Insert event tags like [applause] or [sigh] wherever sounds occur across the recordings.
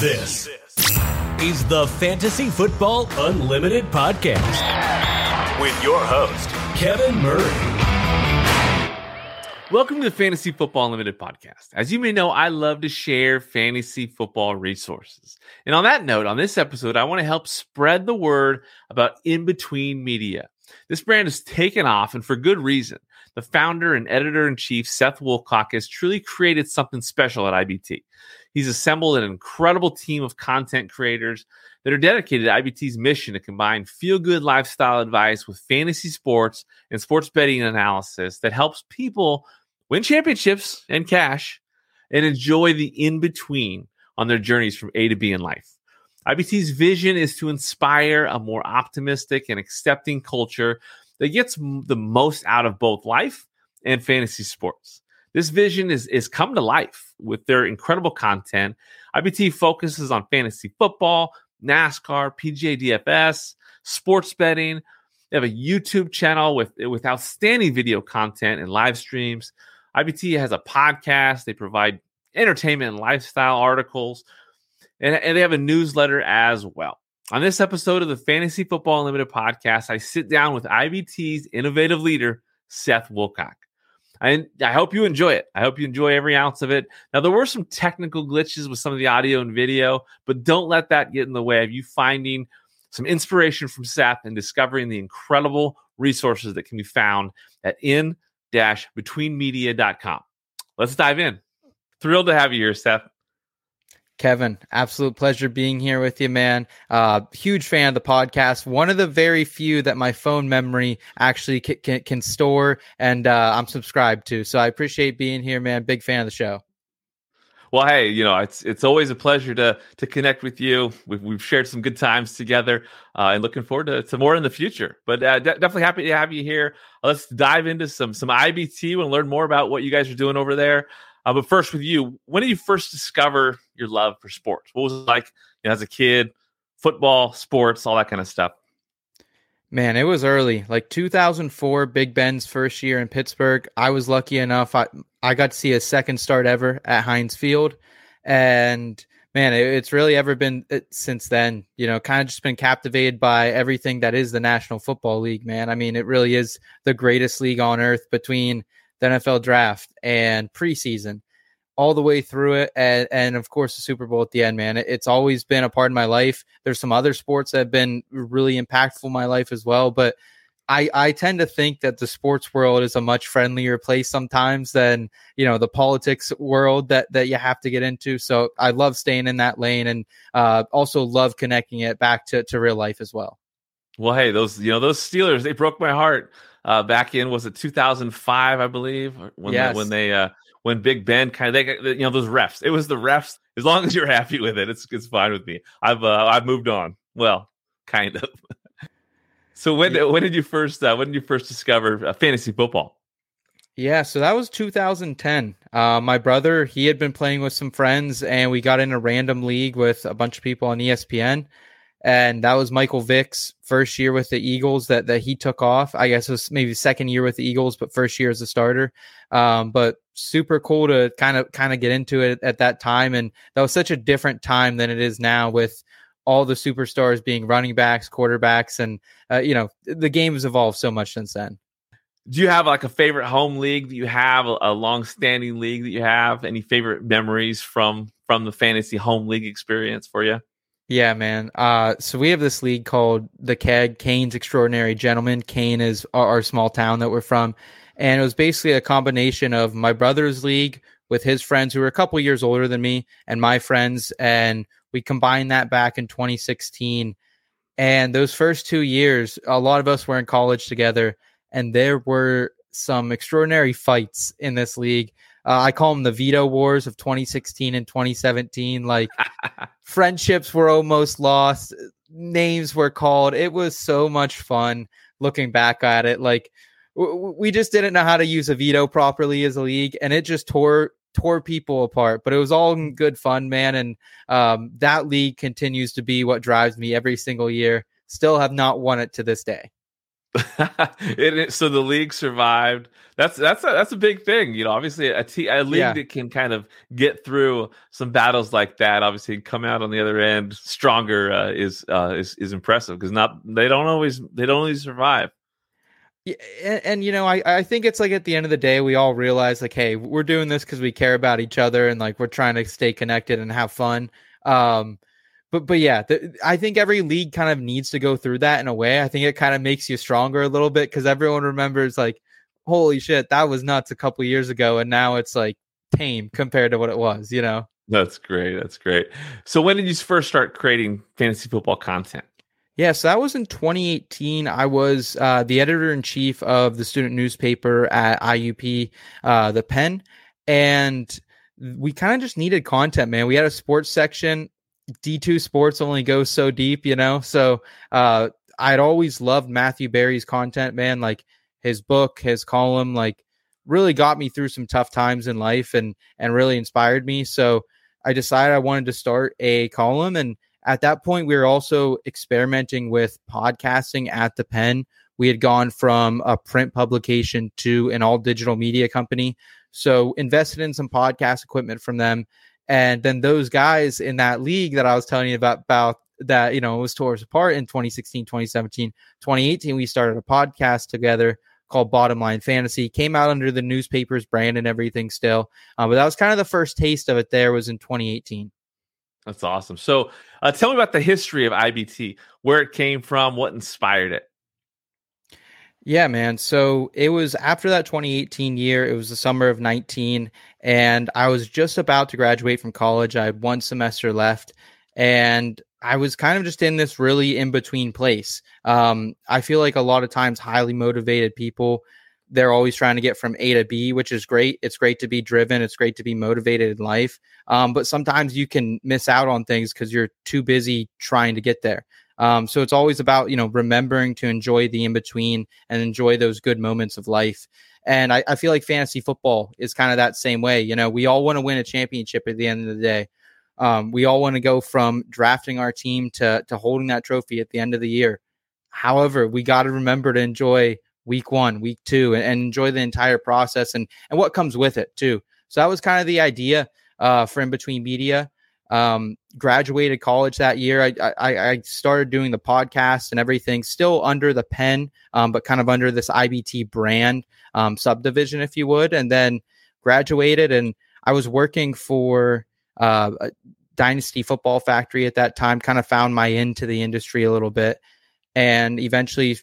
This is the Fantasy Football Unlimited podcast with your host, Kevin Murray. Welcome to the Fantasy Football Unlimited podcast. As you may know, I love to share fantasy football resources. And on that note, on this episode, I want to help spread the word about in between media. This brand has taken off, and for good reason. The founder and editor in chief, Seth Woolcock, has truly created something special at IBT. He's assembled an incredible team of content creators that are dedicated to IBT's mission to combine feel good lifestyle advice with fantasy sports and sports betting analysis that helps people win championships and cash and enjoy the in between on their journeys from A to B in life. IBT's vision is to inspire a more optimistic and accepting culture that gets the most out of both life and fantasy sports. This vision is, is come to life with their incredible content. IBT focuses on fantasy football, NASCAR, PGA DFS, sports betting. They have a YouTube channel with, with outstanding video content and live streams. IBT has a podcast. They provide entertainment and lifestyle articles, and, and they have a newsletter as well. On this episode of the Fantasy Football Unlimited podcast, I sit down with IBT's innovative leader, Seth Woolcock. I, I hope you enjoy it. I hope you enjoy every ounce of it. Now, there were some technical glitches with some of the audio and video, but don't let that get in the way of you finding some inspiration from Seth and discovering the incredible resources that can be found at in betweenmedia.com. Let's dive in. Thrilled to have you here, Seth. Kevin, absolute pleasure being here with you, man. Uh, huge fan of the podcast. One of the very few that my phone memory actually can, can, can store, and uh, I'm subscribed to. So I appreciate being here, man. Big fan of the show. Well, hey, you know it's it's always a pleasure to to connect with you. We've we've shared some good times together, uh, and looking forward to, to more in the future. But uh, de- definitely happy to have you here. let's dive into some some IBT and learn more about what you guys are doing over there. Uh, but first, with you, when did you first discover your love for sports? What was it like you know, as a kid? Football, sports, all that kind of stuff. Man, it was early, like 2004, Big Ben's first year in Pittsburgh. I was lucky enough; I I got to see a second start ever at Heinz Field, and man, it, it's really ever been it, since then. You know, kind of just been captivated by everything that is the National Football League. Man, I mean, it really is the greatest league on earth between the NFL draft and preseason all the way through it and, and of course the super bowl at the end man it's always been a part of my life there's some other sports that have been really impactful in my life as well but I, I tend to think that the sports world is a much friendlier place sometimes than you know the politics world that that you have to get into. So I love staying in that lane and uh, also love connecting it back to, to real life as well. Well, hey, those you know those Steelers they broke my heart uh, back in was it 2005, I believe, when yes. they, when they uh, when Big Ben kind of they you know those refs. It was the refs. As long as you're happy with it, it's it's fine with me. I've uh, I've moved on. Well, kind of. [laughs] so when yeah. when did you first uh, when did you first discover uh, fantasy football? Yeah, so that was 2010. Uh, my brother, he had been playing with some friends, and we got in a random league with a bunch of people on ESPN and that was Michael Vick's first year with the Eagles that that he took off. I guess it was maybe second year with the Eagles, but first year as a starter. Um, but super cool to kind of kind of get into it at that time, and that was such a different time than it is now with all the superstars being running backs, quarterbacks, and uh, you know the game has evolved so much since then. Do you have like a favorite home league that you have, a, long-standing league that you have? Any favorite memories from from the fantasy home league experience for you? Yeah, man. Uh, so we have this league called the CAG Kane's Extraordinary Gentlemen. Kane is our, our, small town that we're from. And it was basically a combination of my brother's league with his friends who were a couple years older than me and my friends. And we combined that back in 2016. And those first two years, a lot of us were in college together. And there were some extraordinary fights in this league. Uh, I call them the veto wars of 2016 and 2017. Like [laughs] friendships were almost lost, names were called. It was so much fun looking back at it. Like w- we just didn't know how to use a veto properly as a league, and it just tore tore people apart. But it was all good fun, man. And um, that league continues to be what drives me every single year. Still have not won it to this day. [laughs] it, so the league survived. That's that's a, that's a big thing, you know. Obviously, a, t- a league yeah. that can kind of get through some battles like that, obviously, come out on the other end stronger uh, is uh, is is impressive because not they don't always they don't always survive. Yeah, and, and, you know, I, I think it's like at the end of the day, we all realize like, hey, we're doing this because we care about each other and like we're trying to stay connected and have fun. Um, but but yeah, the, I think every league kind of needs to go through that in a way. I think it kind of makes you stronger a little bit because everyone remembers like, holy shit, that was nuts a couple years ago, and now it's like tame compared to what it was. You know. That's great. That's great. So when did you first start creating fantasy football content? Yeah, so that was in 2018. I was uh, the editor in chief of the student newspaper at IUP, uh, the Penn, and we kind of just needed content, man. We had a sports section. D2 sports only goes so deep, you know? So uh, I'd always loved Matthew Berry's content, man. Like his book, his column, like really got me through some tough times in life and and really inspired me. So I decided I wanted to start a column and at that point, we were also experimenting with podcasting at the Penn. We had gone from a print publication to an all digital media company. So invested in some podcast equipment from them. And then those guys in that league that I was telling you about, about that, you know, was tore us apart in 2016, 2017, 2018, we started a podcast together called Bottom Line Fantasy. Came out under the newspaper's brand and everything still. Uh, but that was kind of the first taste of it there was in 2018. That's awesome. So, uh, tell me about the history of IBT, where it came from, what inspired it. Yeah, man. So it was after that 2018 year. It was the summer of 19, and I was just about to graduate from college. I had one semester left, and I was kind of just in this really in between place. Um, I feel like a lot of times, highly motivated people they're always trying to get from A to B, which is great. It's great to be driven. It's great to be motivated in life. Um, but sometimes you can miss out on things because you're too busy trying to get there. Um, so it's always about you know remembering to enjoy the in between and enjoy those good moments of life. And I, I feel like fantasy football is kind of that same way. You know, we all want to win a championship at the end of the day. Um, we all want to go from drafting our team to to holding that trophy at the end of the year. However, we got to remember to enjoy week one, week two, and, and, enjoy the entire process and and what comes with it too. So that was kind of the idea uh, for in between media. Um, graduated college that year. I, I, I started doing the podcast and everything, still under the Penn, um, but kind of under this IBT brand um, subdivision, if you would. And then graduated, and I was working for uh, Dynasty Football Factory at that time. Kind of found my into the industry a little bit, and eventually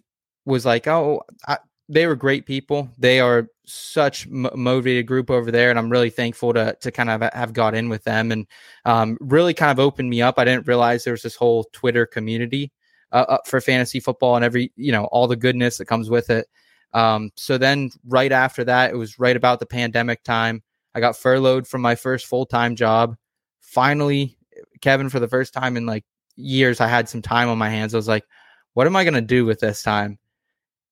was like, oh, I, they were great people. They are such motivated group over there, and I'm really thankful to to kind of have got in with them and um, really kind of opened me up. I didn't realize there was this whole Twitter community uh, for fantasy football and every you know all the goodness that comes with it. Um, so then right after that, it was right about the pandemic time. I got furloughed from my first full time job. Finally, Kevin, for the first time in like years, I had some time on my hands. I was like, what am I going to do with this time?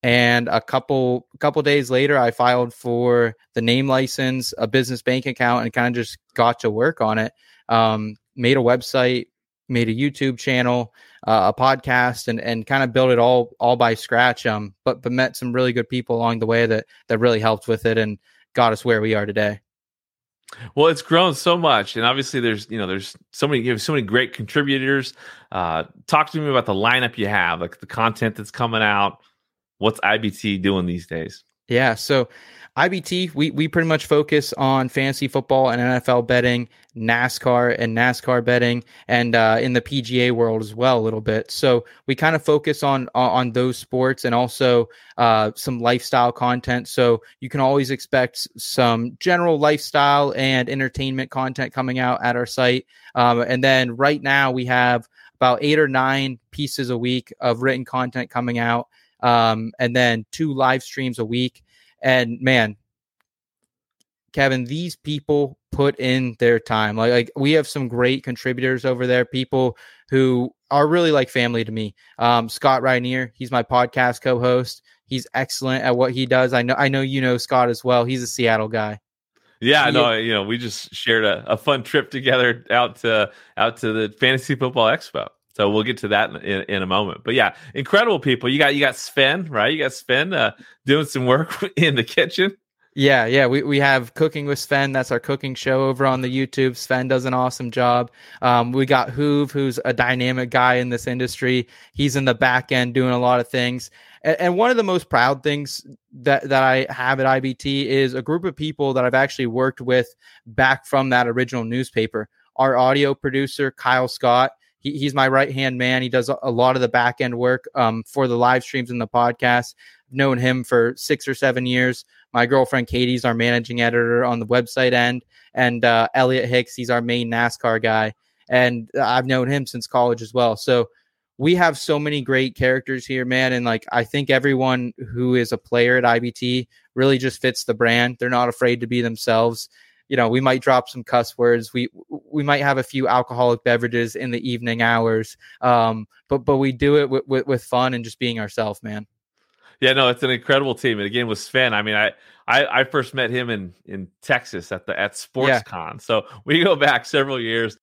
And a couple couple days later i filed for the name license a business bank account and kind of just got to work on it um, made a website made a youtube channel uh, a podcast and and kind of built it all all by scratch um but but met some really good people along the way that that really helped with it and got us where we are today well, it's grown so much, and obviously, there's you know, there's so many you have so many great contributors. Uh, talk to me about the lineup you have, like the content that's coming out, what's IBT doing these days? Yeah, so IBT, we we pretty much focus on fantasy football and NFL betting, NASCAR and NASCAR betting, and uh, in the PGA world as well a little bit. So we kind of focus on on those sports and also uh, some lifestyle content. So you can always expect some general lifestyle and entertainment content coming out at our site. Um, and then right now we have about eight or nine pieces a week of written content coming out um, and then two live streams a week. And man, Kevin, these people put in their time. Like, like we have some great contributors over there, people who are really like family to me. Um, Scott Rainier, he's my podcast co-host. He's excellent at what he does. I know I know you know Scott as well. He's a Seattle guy. Yeah, I know. You know, we just shared a, a fun trip together out to out to the Fantasy Football Expo. So we'll get to that in, in, a moment. But yeah, incredible people. You got you got Sven, right? You got Sven uh, doing some work [laughs] in the kitchen. Yeah, yeah. We, we have Cooking with Sven. That's our cooking show over on the YouTube. Sven does an awesome job. Um, we got Hoove, who's a dynamic guy in this industry. He's in the back end doing a lot of things. And, and one of the most proud things that, that I have at IBT is a group of people that I've actually worked with back from that original newspaper. Our audio producer, Kyle Scott, he, he's my right hand man. He does a lot of the back end work um, for the live streams and the podcast. I've known him for six or seven years. My girlfriend Katie's our managing editor on the website end, and uh, Elliot Hicks, he's our main NASCAR guy. And I've known him since college as well. So we have so many great characters here, man. And like, I think everyone who is a player at IBT really just fits the brand. They're not afraid to be themselves you know, we might drop some cuss words. We we might have a few alcoholic beverages in the evening hours. Um, but but we do it with, with, with fun and just being ourselves, man. Yeah, no, it's an incredible team. And again, with Sven, I mean, I I, I first met him in in Texas at the at SportsCon. Yeah. So we go back several years.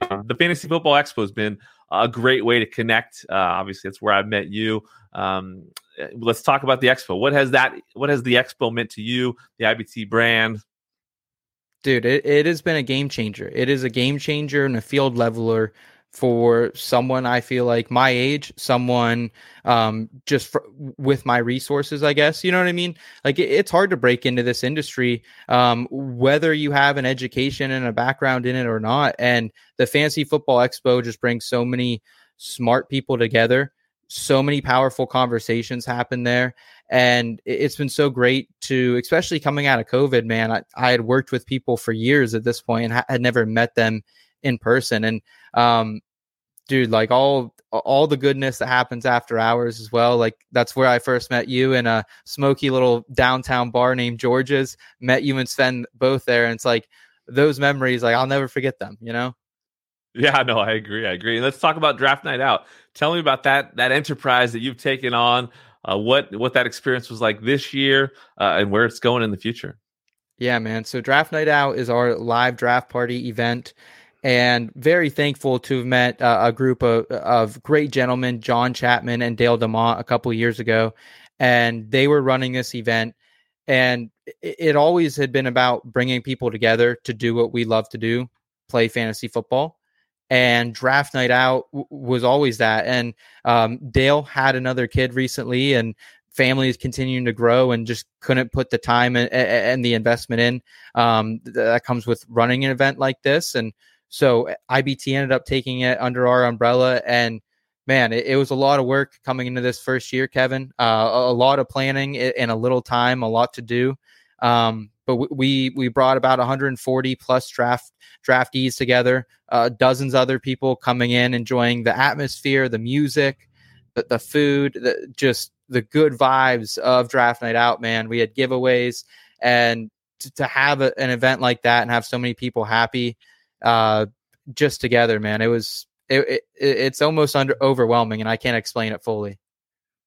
The Fantasy Football Expo has been a great way to connect. Uh, obviously, that's where I met you. Um, let's talk about the expo. What has that? What has the expo meant to you? The IBT brand, dude, it, it has been a game changer. It is a game changer and a field leveler for someone I feel like my age, someone um, just for, with my resources, I guess. You know what I mean? Like it, it's hard to break into this industry, um, whether you have an education and a background in it or not. And the Fantasy Football Expo just brings so many smart people together. So many powerful conversations happen there and it's been so great to especially coming out of covid man i, I had worked with people for years at this point and ha- had never met them in person and um dude like all all the goodness that happens after hours as well like that's where i first met you in a smoky little downtown bar named george's met you and sven both there and it's like those memories like i'll never forget them you know yeah, no, I agree. I agree. Let's talk about draft night out. Tell me about that that enterprise that you've taken on uh, what what that experience was like this year uh, and where it's going in the future. Yeah, man. So Draft Night Out is our live draft party event, and very thankful to have met uh, a group of of great gentlemen, John Chapman and Dale Demont, a couple years ago, and they were running this event. And it, it always had been about bringing people together to do what we love to do, play fantasy football and draft night out w- was always that. And um, Dale had another kid recently, and family is continuing to grow, and just couldn't put the time and, and the investment in um, that comes with running an event like this. And so uh, IBT ended up taking it under our umbrella, and man, it, it was a lot of work coming into this first year, Kevin. Uh, a, a, lot of planning in a little time, a lot to do. Um, but we we brought about 140 plus draft draftees together, uh, dozens other people coming in, enjoying the atmosphere, the music, the, the food, the, just the good vibes of draft night out. Man, we had giveaways, and to, to have a, an event like that and have so many people happy, uh, just together, man, it was it, it it's almost under overwhelming, and I can't explain it fully.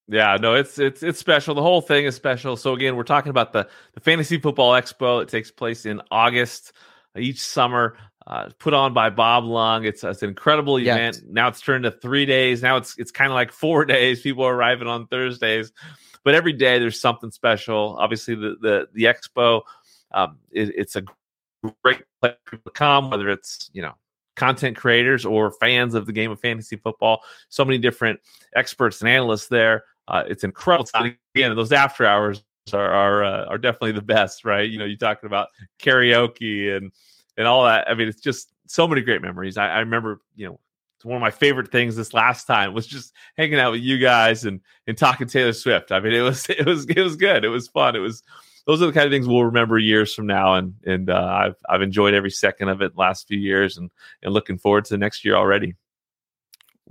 Yeah, no, it's it's it's special. The whole thing is special. So again, we're talking about the the Fantasy Football Expo. It takes place in August uh, each summer. Uh, put on by Bob Lung. It's, it's an incredible event. Yes. Now it's turned to three days. Now it's it's kind of like four [laughs] days. People are arriving on Thursdays, but every day there's something special. Obviously, the the the expo, um, it, it's a great place to come. Whether it's you know content creators or fans of the game of fantasy football, so many different experts and analysts there. Uh, it's incredible. Again, those after hours are are uh, are definitely the best, right? You know, you're talking about karaoke and and all that. I mean, it's just so many great memories. I, I remember, you know, one of my favorite things this last time was just hanging out with you guys and and talking Taylor Swift. I mean, it was [laughs] it was it was good. It was fun. It was those are the kind of things we'll remember years from now, and and uh, I've I've enjoyed every second of it last few years, and and looking forward to the next year already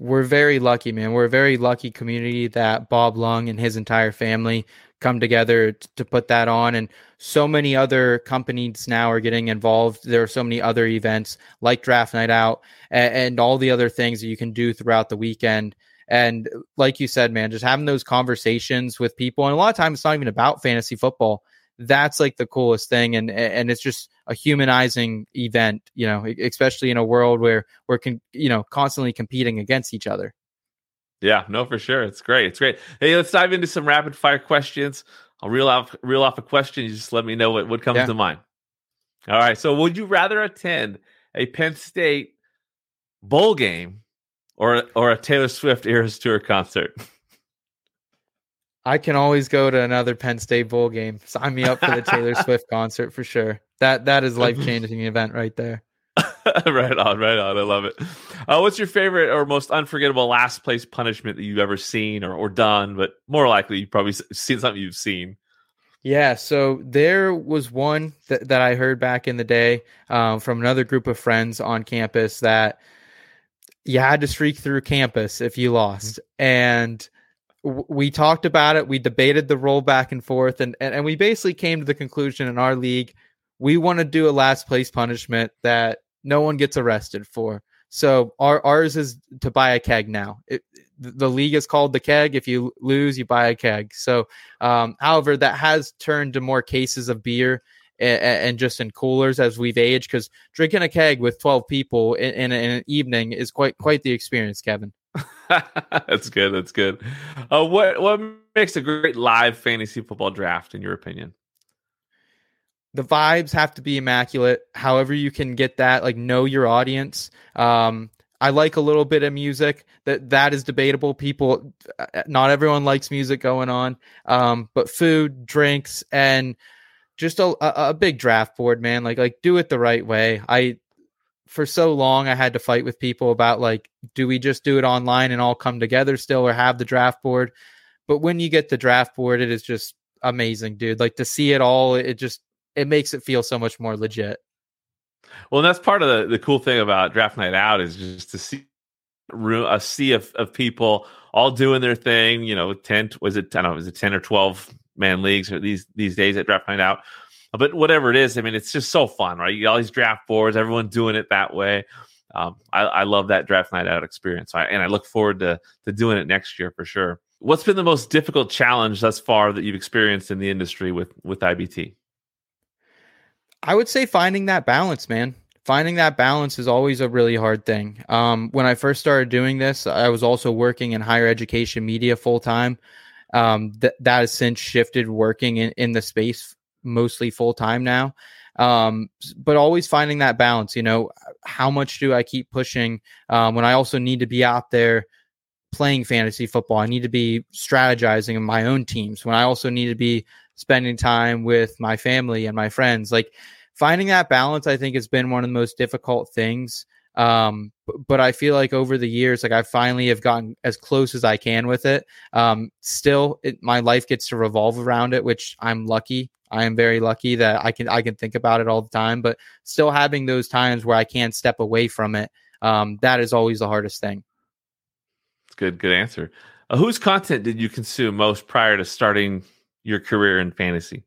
we're very lucky, man. We're a very lucky community that Bob Lung and his entire family come together t- to put that on. And so many other companies now are getting involved. There are so many other events like Draft Night Out and, and all the other things that you can do throughout the weekend. And like you said, man, just having those conversations with people. And a lot of times it's not even about fantasy football. That's like the coolest thing and and it's just a humanizing event you know especially in a world where we're con- you know constantly competing against each other. Yeah no for sure it's great it's great. Hey let's dive into some rapid fire questions. I'll reel off reel off a question you just let me know what, what comes yeah. to mind. All right so would you rather attend a penn state bowl game or or a taylor swift eras tour concert [laughs] I can always go to another Penn State bowl game. Sign me up for the Taylor [laughs] Swift concert for sure. That that is life changing [laughs] event right there. [laughs] right on, right on. I love it. Uh, what's your favorite or most unforgettable last place punishment that you've ever seen or, or done? But more likely, you've probably seen something you've seen. Yeah, so there was one that, that I heard back in the day um, from another group of friends on campus that you had to streak through campus if you lost. Mm-hmm. And we talked about it. We debated the role back and forth, and, and, and we basically came to the conclusion in our league we want to do a last place punishment that no one gets arrested for. So our ours is to buy a keg now. It, the league is called the keg. If you lose, you buy a keg. So, um, however, that has turned to more cases of beer and, and just in coolers as we've aged. Because drinking a keg with twelve people in, in, in, an evening is quite quite the experience, Kevin. [laughs] that's good. That's good. Uh, what what makes a great live fantasy football draft, in your opinion? The vibes have to be immaculate. However, you can get that, like know your audience. Um, I like a little bit of music. That that is debatable. People, uh, not everyone likes music going on. Um, but food, drinks, and just a, a, a big draft board, man. Like like do it the right way. I for so long I had to fight with people about like, do we just do it online and all come together still or have the draft board? But when you get the draft board, it is just amazing, dude. Like to see it all, it just it makes it feel so much more legit. Well, that's part of the, the cool thing about draft night out is just to see a sea of, of people all doing their thing. You know, ten was it? I don't know, was it ten or twelve man leagues or these these days at draft night out? But whatever it is, I mean, it's just so fun, right? You get all these draft boards, everyone doing it that way. Um, I, I, love that draft night out experience, I, and I look forward to to doing it next year for sure. What's been the most difficult challenge thus far that you've experienced in the industry with with IBT? I would say finding that balance, man. Finding that balance is always a really hard thing. Um, when I first started doing this, I was also working in higher education media full time. Um, th- that has since shifted working in, in the space mostly full time now. Um, but always finding that balance, you know, how much do I keep pushing um, when I also need to be out there playing fantasy football? I need to be strategizing in my own teams when I also need to be spending time with my family and my friends. Like finding that balance, I think has been one of the most difficult things. Um, but I feel like over the years, like I finally have gotten as close as I can with it. Um, still, it, my life gets to revolve around it, which I'm lucky. I am very lucky that I can I can think about it all the time. But still having those times where I can't step away from it, um, that is always the hardest thing. Good, good answer. Uh, whose content did you consume most prior to starting your career in fantasy?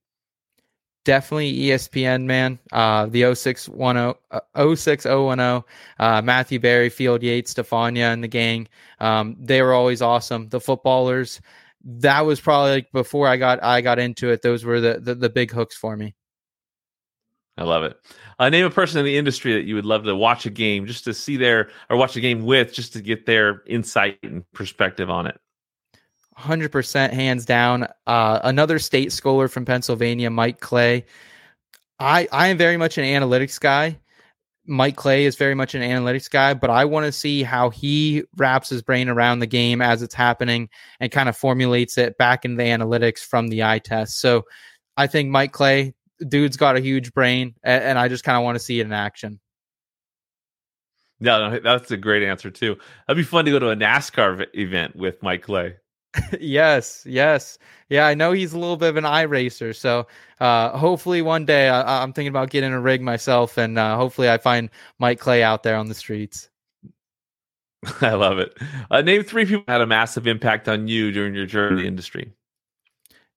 definitely ESPN, man. Uh, the 0610, uh, 06010, uh, Matthew Berry, Field Yates, Stephania, and the gang. Um, they were always awesome. The footballers, that was probably like before I got I got into it. Those were the the, the big hooks for me. I love it. Uh, name a person in the industry that you would love to watch a game just to see their or watch a game with, just to get their insight and perspective on it. 100% hands down. Uh, another state scholar from Pennsylvania, Mike Clay. I, I am very much an analytics guy. Mike Clay is very much an analytics guy, but I want to see how he wraps his brain around the game as it's happening and kind of formulates it back into the analytics from the eye test. So I think Mike Clay, dude's got a huge brain, and, and I just kind of want to see it in action. No, no, that's a great answer too. That'd be fun to go to a NASCAR event with Mike Clay. [laughs] yes, yes, yeah. I know he's a little bit of an iRacer, so uh, hopefully one day I, am thinking about getting a rig myself, and uh, hopefully I find Mike Clay out there on the streets. [laughs] I love it. Uh, name three people had a massive impact on you during your journey in the industry.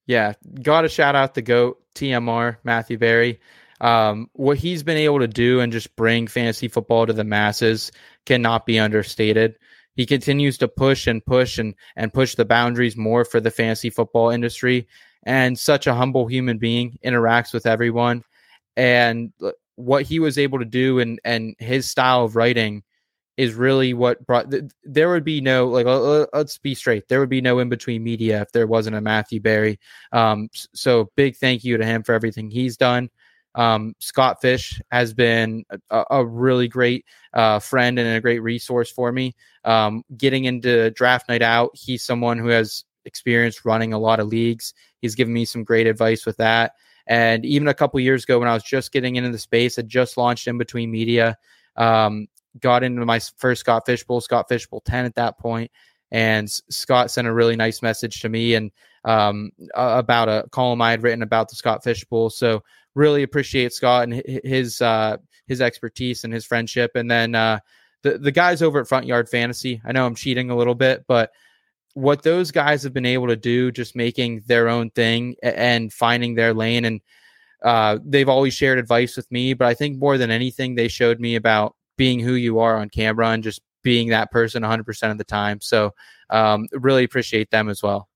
Yeah, got to shout out the goat TMR Matthew Berry. Um, what he's been able to do and just bring fantasy football to the masses cannot be understated he continues to push and push and and push the boundaries more for the fantasy football industry. And such a humble human being, interacts with everyone. And what he was able to do and and his style of writing is really what brought there would be no like let's be straight. There would be no in between media if there wasn't a Matthew Berry. Um so big thank you to him for everything he's done um Scott Fish has been a, a really great uh friend and a great resource for me. Um getting into draft night out he's someone who has experience running a lot of leagues. He's given me some great advice with that. And even a couple years ago, when I was just getting into the space, had just launched in between media, um, got into my first Scott Fishbowl, Scott Fishbowl 10 at that point, And Scott sent a really nice message to me and um, about a column I had written about the Scott Fishbowl. So really appreciate Scott and his uh, his expertise and his friendship. And then uh, the the guys over at Front Yard Fantasy. I know I'm cheating a little bit, but what those guys have been able to do, just making their own thing and finding their lane. And uh, they've always shared advice with me, but I think more than anything, they showed me about being who you are on camera and just being that person 100% of the time. So, um, really appreciate them as well.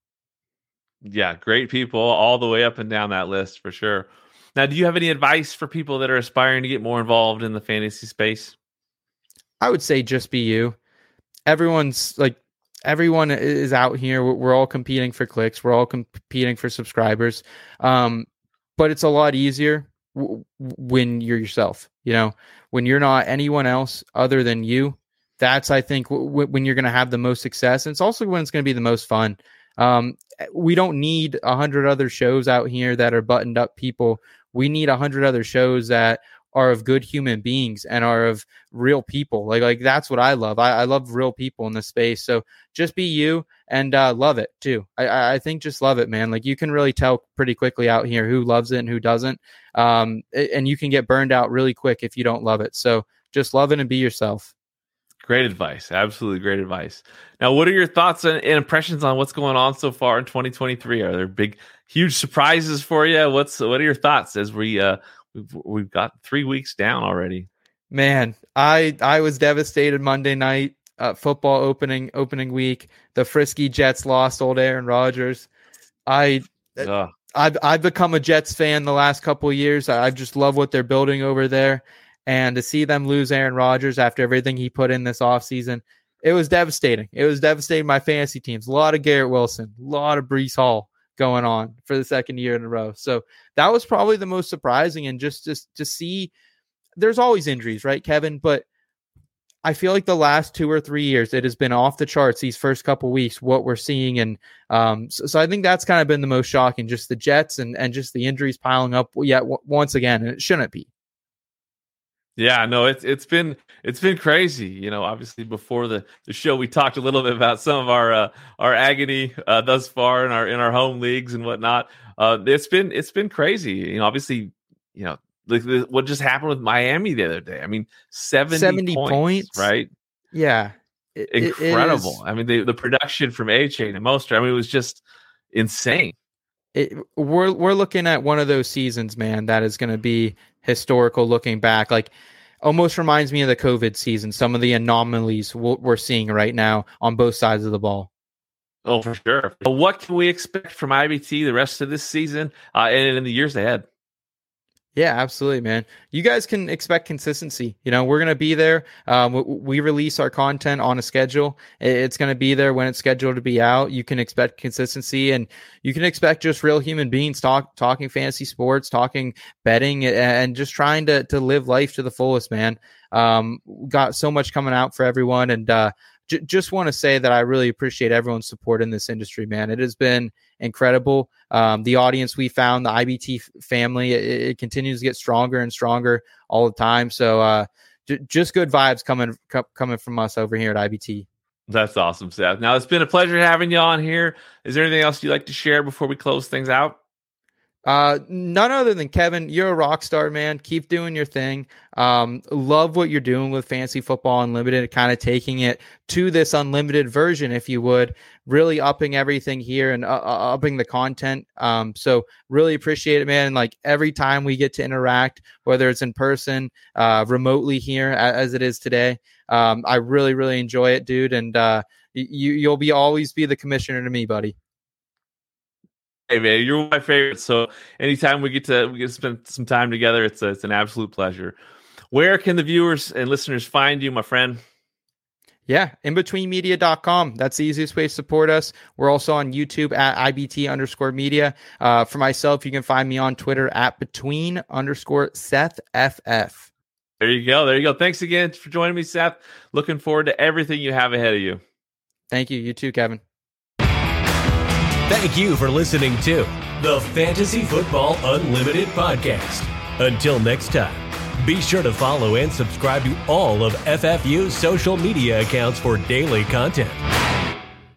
Yeah, great people all the way up and down that list for sure. Now, do you have any advice for people that are aspiring to get more involved in the fantasy space? I would say just be you. Everyone's like everyone is out here. We're all competing for clicks. We're all competing for subscribers. Um, but it's a lot easier w- when you're yourself. You know, when you're not anyone else other than you. That's I think w- when you're going to have the most success, and it's also when it's going to be the most fun. Um, we don't need a hundred other shows out here that are buttoned up people. We need a hundred other shows that are of good human beings and are of real people. Like like that's what I love. I, I love real people in this space. So just be you and uh, love it too. I, I think just love it, man. Like you can really tell pretty quickly out here who loves it and who doesn't. Um, and you can get burned out really quick if you don't love it. So just love it and be yourself. Great advice. Absolutely great advice. Now, what are your thoughts and impressions on what's going on so far in 2023? Are there big, huge surprises for you? What's what are your thoughts as we uh, We've we've got three weeks down already. Man, I I was devastated Monday night. Uh, football opening opening week. The frisky Jets lost old Aaron Rodgers. I uh, I've I've become a Jets fan the last couple years. I, I just love what they're building over there. And to see them lose Aaron Rodgers after everything he put in this offseason, it was devastating. It was devastating my fantasy teams. A lot of Garrett Wilson, a lot of Breece Hall going on for the second year in a row. So that was probably the most surprising. And just just to see, there's always injuries, right, Kevin? But I feel like the last two or three years, it has been off the charts. These first couple weeks, what we're seeing, and um, so, so, I think that's kind of been the most shocking, just the Jets and and just the injuries piling up yet w- once again, and it shouldn't be. Yeah, no, it's it's been it's been crazy. You know, obviously before the, the show, we talked a little bit about some of our uh, our agony uh, thus far in our in our home leagues and whatnot. Uh, it's been it's been crazy. You know, obviously, you know, like what just happened with Miami the other day. I mean, 70, 70 points, points, right? Yeah, it, incredible. I mean, the the production from Achane and Mostert. I mean, it was just insane. It, we're we're looking at one of those seasons, man, that is going to be historical looking back. Like almost reminds me of the COVID season. Some of the anomalies we're seeing right now on both sides of the ball. Oh, for sure. What can we expect from IBT the rest of this season uh, and in the years ahead? Yeah, absolutely, man. You guys can expect consistency. You know, we're going to be there. Um, we release our content on a schedule. It's going to be there when it's scheduled to be out. You can expect consistency and you can expect just real human beings talk, talking fantasy sports, talking betting and just trying to, to live life to the fullest, man. Um, got so much coming out for everyone. And, uh, j- just want to say that I really appreciate everyone's support in this industry, man. It has been incredible. Um, the audience we found, the IBT family, it, it, continues to get stronger and stronger all the time. So uh, j- just good vibes coming co- coming from us over here at IBT. That's awesome, Seth. Now it's been a pleasure having you on here. Is there anything else you'd like to share before we close things out? Uh, none other than Kevin. You're a rock star, man. Keep doing your thing. Um, love what you're doing with Fantasy Football Unlimited, kind of taking it to this unlimited version, if you would, really upping everything here and uh, uh, upping the content. Um, so really appreciate it, man. And like every time we get to interact, whether it's in person, uh, remotely here as it is today, um, I really, really enjoy it, dude. And uh, you you'll be always be the commissioner to me, buddy. Hey man, you're my favorite. So anytime we get to we get to spend some time together, it's a, it's an absolute pleasure. Where can the viewers and listeners find you, my friend? Yeah, inbetweenmedia.com. That's the easiest way to support us. We're also on YouTube at IBT underscore media. Uh, for myself, you can find me on Twitter at between underscore Seth FF. There you go. There you go. Thanks again for joining me, Seth. Looking forward to everything you have ahead of you. Thank you. You too, Kevin. Thank you for listening to the Fantasy Football Unlimited podcast. Until next time, be sure to follow and subscribe to all of FFU's social media accounts for daily content.